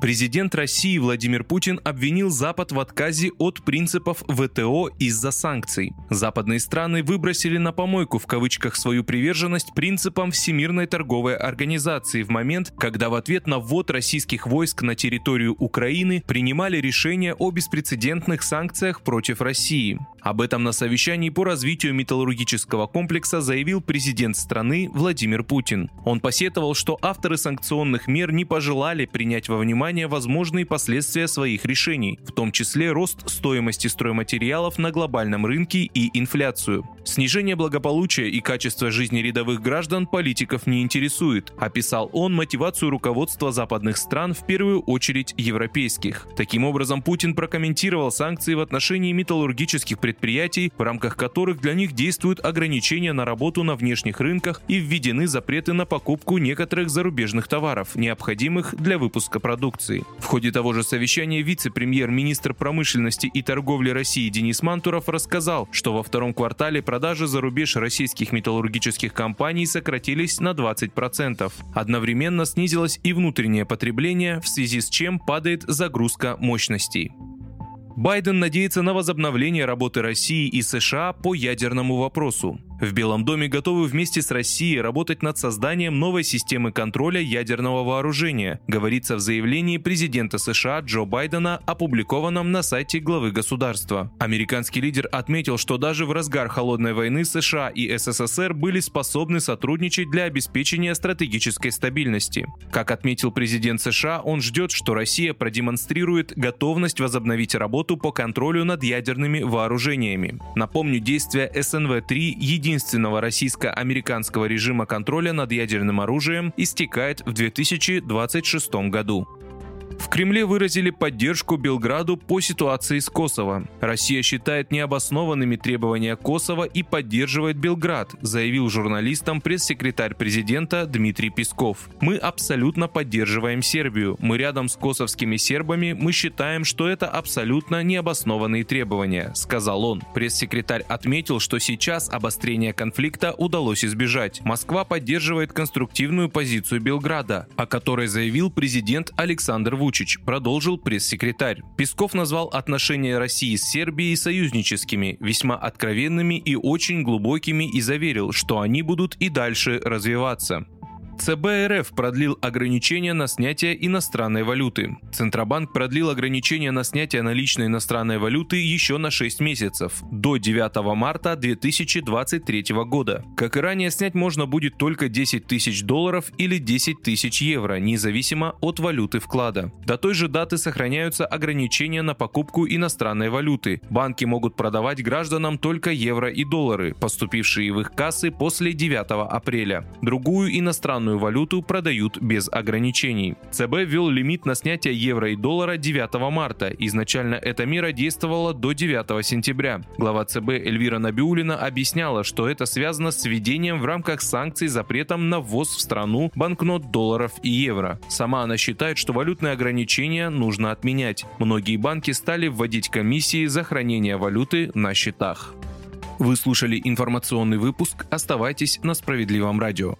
Президент России Владимир Путин обвинил Запад в отказе от принципов ВТО из-за санкций. Западные страны выбросили на помойку в кавычках свою приверженность принципам Всемирной торговой организации в момент, когда в ответ на ввод российских войск на территорию Украины принимали решение о беспрецедентных санкциях против России. Об этом на совещании по развитию металлургического комплекса заявил президент страны Владимир Путин. Он посетовал, что авторы санкционных мер не пожелали принять во внимание внимание возможные последствия своих решений, в том числе рост стоимости стройматериалов на глобальном рынке и инфляцию. Снижение благополучия и качества жизни рядовых граждан политиков не интересует, описал он мотивацию руководства западных стран, в первую очередь европейских. Таким образом, Путин прокомментировал санкции в отношении металлургических предприятий, в рамках которых для них действуют ограничения на работу на внешних рынках и введены запреты на покупку некоторых зарубежных товаров, необходимых для выпуска продукции продукции. В ходе того же совещания вице-премьер-министр промышленности и торговли России Денис Мантуров рассказал, что во втором квартале продажи за рубеж российских металлургических компаний сократились на 20%. Одновременно снизилось и внутреннее потребление, в связи с чем падает загрузка мощностей. Байден надеется на возобновление работы России и США по ядерному вопросу. В Белом доме готовы вместе с Россией работать над созданием новой системы контроля ядерного вооружения, говорится в заявлении президента США Джо Байдена, опубликованном на сайте главы государства. Американский лидер отметил, что даже в разгар холодной войны США и СССР были способны сотрудничать для обеспечения стратегической стабильности. Как отметил президент США, он ждет, что Россия продемонстрирует готовность возобновить работу по контролю над ядерными вооружениями. Напомню, действия СНВ-3 единственные единственного российско-американского режима контроля над ядерным оружием истекает в 2026 году. В Кремле выразили поддержку Белграду по ситуации с Косово. Россия считает необоснованными требования Косово и поддерживает Белград, заявил журналистам пресс-секретарь президента Дмитрий Песков. Мы абсолютно поддерживаем Сербию. Мы рядом с косовскими сербами. Мы считаем, что это абсолютно необоснованные требования, сказал он. Пресс-секретарь отметил, что сейчас обострение конфликта удалось избежать. Москва поддерживает конструктивную позицию Белграда, о которой заявил президент Александр Вучич Вучич, продолжил пресс-секретарь. Песков назвал отношения России с Сербией союзническими, весьма откровенными и очень глубокими и заверил, что они будут и дальше развиваться. ЦБ РФ продлил ограничения на снятие иностранной валюты. Центробанк продлил ограничения на снятие наличной иностранной валюты еще на 6 месяцев, до 9 марта 2023 года. Как и ранее, снять можно будет только 10 тысяч долларов или 10 тысяч евро, независимо от валюты вклада. До той же даты сохраняются ограничения на покупку иностранной валюты. Банки могут продавать гражданам только евро и доллары, поступившие в их кассы после 9 апреля. Другую иностранную иностранную валюту продают без ограничений. ЦБ ввел лимит на снятие евро и доллара 9 марта. Изначально эта мера действовала до 9 сентября. Глава ЦБ Эльвира Набиулина объясняла, что это связано с введением в рамках санкций запретом на ввоз в страну банкнот долларов и евро. Сама она считает, что валютные ограничения нужно отменять. Многие банки стали вводить комиссии за хранение валюты на счетах. Вы слушали информационный выпуск. Оставайтесь на справедливом радио.